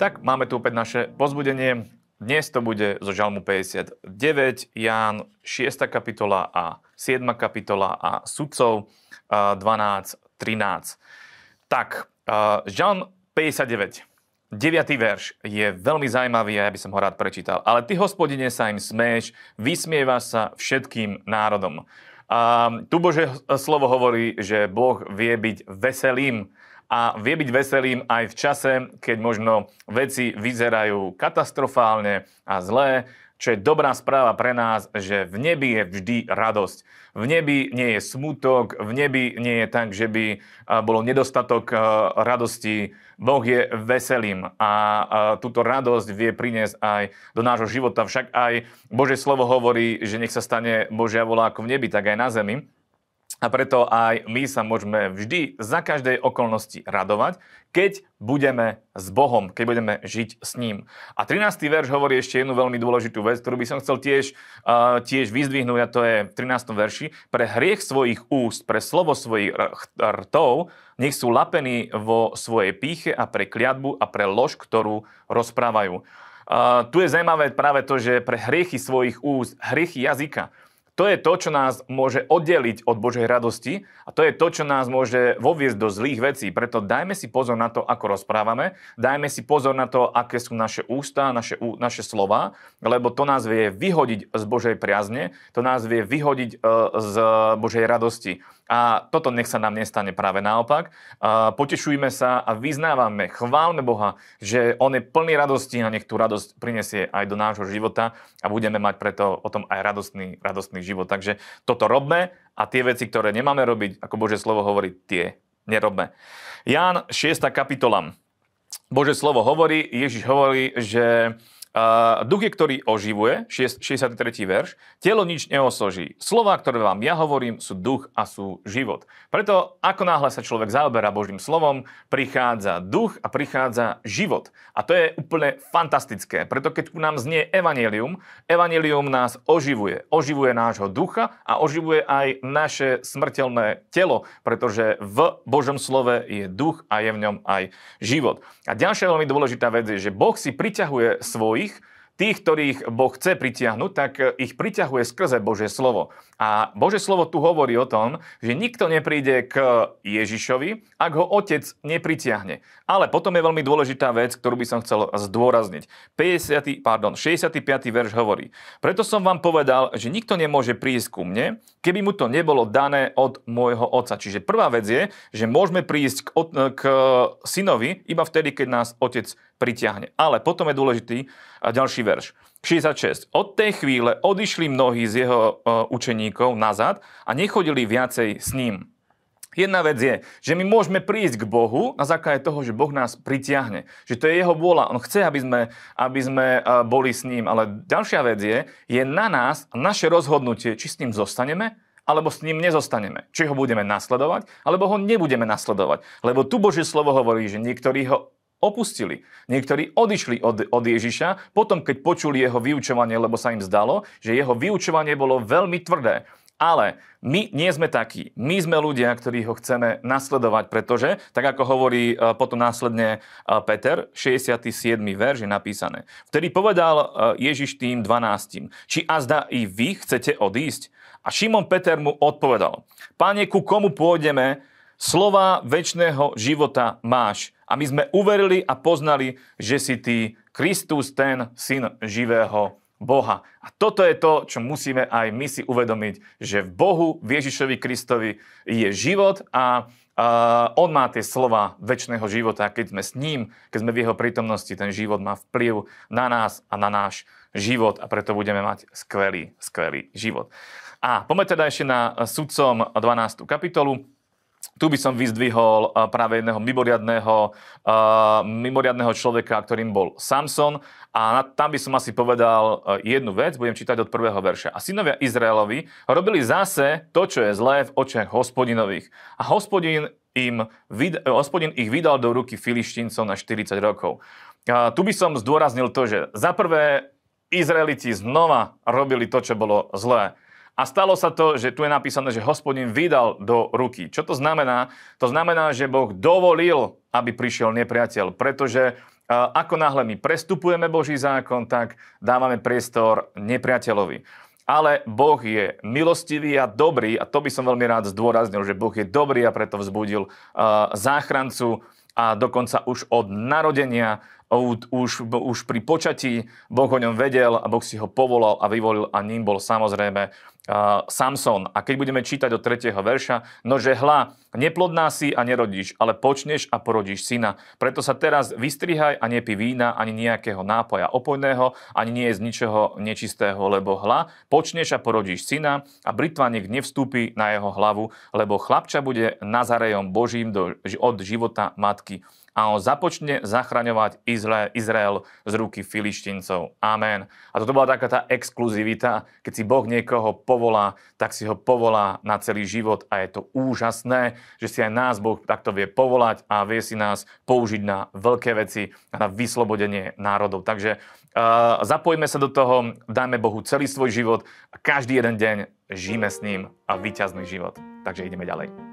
Tak máme tu opäť naše pozbudenie. Dnes to bude zo Žalmu 59, Ján 6. kapitola a 7. kapitola a sudcov 12, 13. Tak, Žalm 59. 9. verš je veľmi zaujímavý a ja by som ho rád prečítal. Ale ty, hospodine, sa im smeješ, vysmievaš sa všetkým národom. A tu Bože slovo hovorí, že Boh vie byť veselým a vie byť veselým aj v čase, keď možno veci vyzerajú katastrofálne a zlé, čo je dobrá správa pre nás, že v nebi je vždy radosť. V nebi nie je smutok, v nebi nie je tak, že by bolo nedostatok radosti. Boh je veselým a túto radosť vie priniesť aj do nášho života. Však aj Bože slovo hovorí, že nech sa stane Božia vola ako v nebi, tak aj na zemi. A preto aj my sa môžeme vždy za každej okolnosti radovať, keď budeme s Bohom, keď budeme žiť s ním. A 13. verš hovorí ešte jednu veľmi dôležitú vec, ktorú by som chcel tiež, uh, tiež vyzdvihnúť, a to je v 13. verši. Pre hriech svojich úst, pre slovo svojich rtov, nech sú lapení vo svojej píche a pre kliatbu a pre lož, ktorú rozprávajú. Uh, tu je zaujímavé práve to, že pre hriechy svojich úst, hriechy jazyka, to je to, čo nás môže oddeliť od Božej radosti a to je to, čo nás môže voviesť do zlých vecí. Preto dajme si pozor na to, ako rozprávame, dajme si pozor na to, aké sú naše ústa, naše, naše slova, lebo to nás vie vyhodiť z Božej priazne, to nás vie vyhodiť e, z Božej radosti. A toto nech sa nám nestane práve naopak. Potešujme sa a vyznávame, chválme Boha, že On je plný radosti a nech tú radosť prinesie aj do nášho života a budeme mať preto o tom aj radostný, radostný život. Takže toto robme a tie veci, ktoré nemáme robiť, ako Bože slovo hovorí, tie nerobme. Ján 6. kapitola. Bože slovo hovorí, Ježiš hovorí, že Duch je, ktorý oživuje, 63. verš, telo nič neosoží. Slová, ktoré vám ja hovorím, sú duch a sú život. Preto, ako náhle sa človek zaoberá Božím slovom, prichádza duch a prichádza život. A to je úplne fantastické. Preto, keď ku nám znie evanelium, evanelium nás oživuje. Oživuje nášho ducha a oživuje aj naše smrteľné telo, pretože v Božom slove je duch a je v ňom aj život. A ďalšia veľmi dôležitá vec je, že Boh si priťahuje svoj svojich, tých, ktorých Boh chce pritiahnuť, tak ich priťahuje skrze Božie slovo. A Božie slovo tu hovorí o tom, že nikto nepríde k Ježišovi, ak ho otec nepritiahne. Ale potom je veľmi dôležitá vec, ktorú by som chcel zdôrazniť. 50, pardon, 65. verš hovorí. Preto som vám povedal, že nikto nemôže prísť ku mne, keby mu to nebolo dané od môjho otca. Čiže prvá vec je, že môžeme prísť k, k synovi iba vtedy, keď nás otec pritiahne. Ale potom je dôležitý ďalší verš. 66. Od tej chvíle odišli mnohí z jeho učeníkov nazad a nechodili viacej s ním. Jedna vec je, že my môžeme prísť k Bohu na základe toho, že Boh nás pritiahne. Že to je jeho vôľa. On chce, aby sme, aby sme boli s ním. Ale ďalšia vec je, je na nás naše rozhodnutie, či s ním zostaneme, alebo s ním nezostaneme. Či ho budeme nasledovať, alebo ho nebudeme nasledovať. Lebo tu Božie slovo hovorí, že niektorí ho opustili. Niektorí odišli od, od Ježiša, potom keď počuli jeho vyučovanie, lebo sa im zdalo, že jeho vyučovanie bolo veľmi tvrdé. Ale my nie sme takí. My sme ľudia, ktorí ho chceme nasledovať, pretože, tak ako hovorí e, potom následne e, Peter, 67. verš je napísané. Vtedy povedal e, Ježiš tým 12. Či azda i vy chcete odísť? A Šimon Peter mu odpovedal, Pane, ku komu pôjdeme, slova väčšného života máš. A my sme uverili a poznali, že si ty Kristus, ten syn živého Boha. A toto je to, čo musíme aj my si uvedomiť, že v Bohu, v Ježišovi Kristovi je život a Uh, on má tie slova väčšného života. Keď sme s ním, keď sme v jeho prítomnosti, ten život má vplyv na nás a na náš život a preto budeme mať skvelý, skvelý život. A poďme teda ešte na sudcom 12. kapitolu. Tu by som vyzdvihol eh, práve jedného mimoriadného, uh, mimoriadného človeka, ktorým bol Samson. A tam by som asi povedal eh, jednu vec, budem čítať od prvého verša. A synovia Izraelovi robili zase to, čo je zlé v očiach hospodinových. A hospodin, im, hospodin ich vydal do ruky filištíncov na 40 rokov. Uh, tu by som zdôraznil to, že za prvé Izraeliti znova robili to, čo bolo zlé. A stalo sa to, že tu je napísané, že hospodin vydal do ruky. Čo to znamená? To znamená, že Boh dovolil, aby prišiel nepriateľ, pretože ako náhle my prestupujeme Boží zákon, tak dávame priestor nepriateľovi. Ale Boh je milostivý a dobrý a to by som veľmi rád zdôraznil, že Boh je dobrý a preto vzbudil záchrancu a dokonca už od narodenia už, už pri počatí Boh o ňom vedel a Boh si ho povolal a vyvolil a ním bol samozrejme uh, Samson. A keď budeme čítať od 3. verša, nože hla, neplodná si a nerodíš, ale počneš a porodíš syna. Preto sa teraz vystrihaj a nepí vína, ani nejakého nápoja opojného, ani nie je z ničoho nečistého, lebo hla, počneš a porodíš syna a britva nech nevstúpi na jeho hlavu, lebo chlapča bude Nazarejom Božím do, od života matky a on započne zachraňovať Izrael z ruky filištíncov. Amen. A toto bola taká tá exkluzivita, keď si Boh niekoho povolá, tak si ho povolá na celý život a je to úžasné, že si aj nás Boh takto vie povolať a vie si nás použiť na veľké veci na vyslobodenie národov. Takže uh, zapojme sa do toho, dajme Bohu celý svoj život a každý jeden deň žijeme s ním a vyťazný život. Takže ideme ďalej.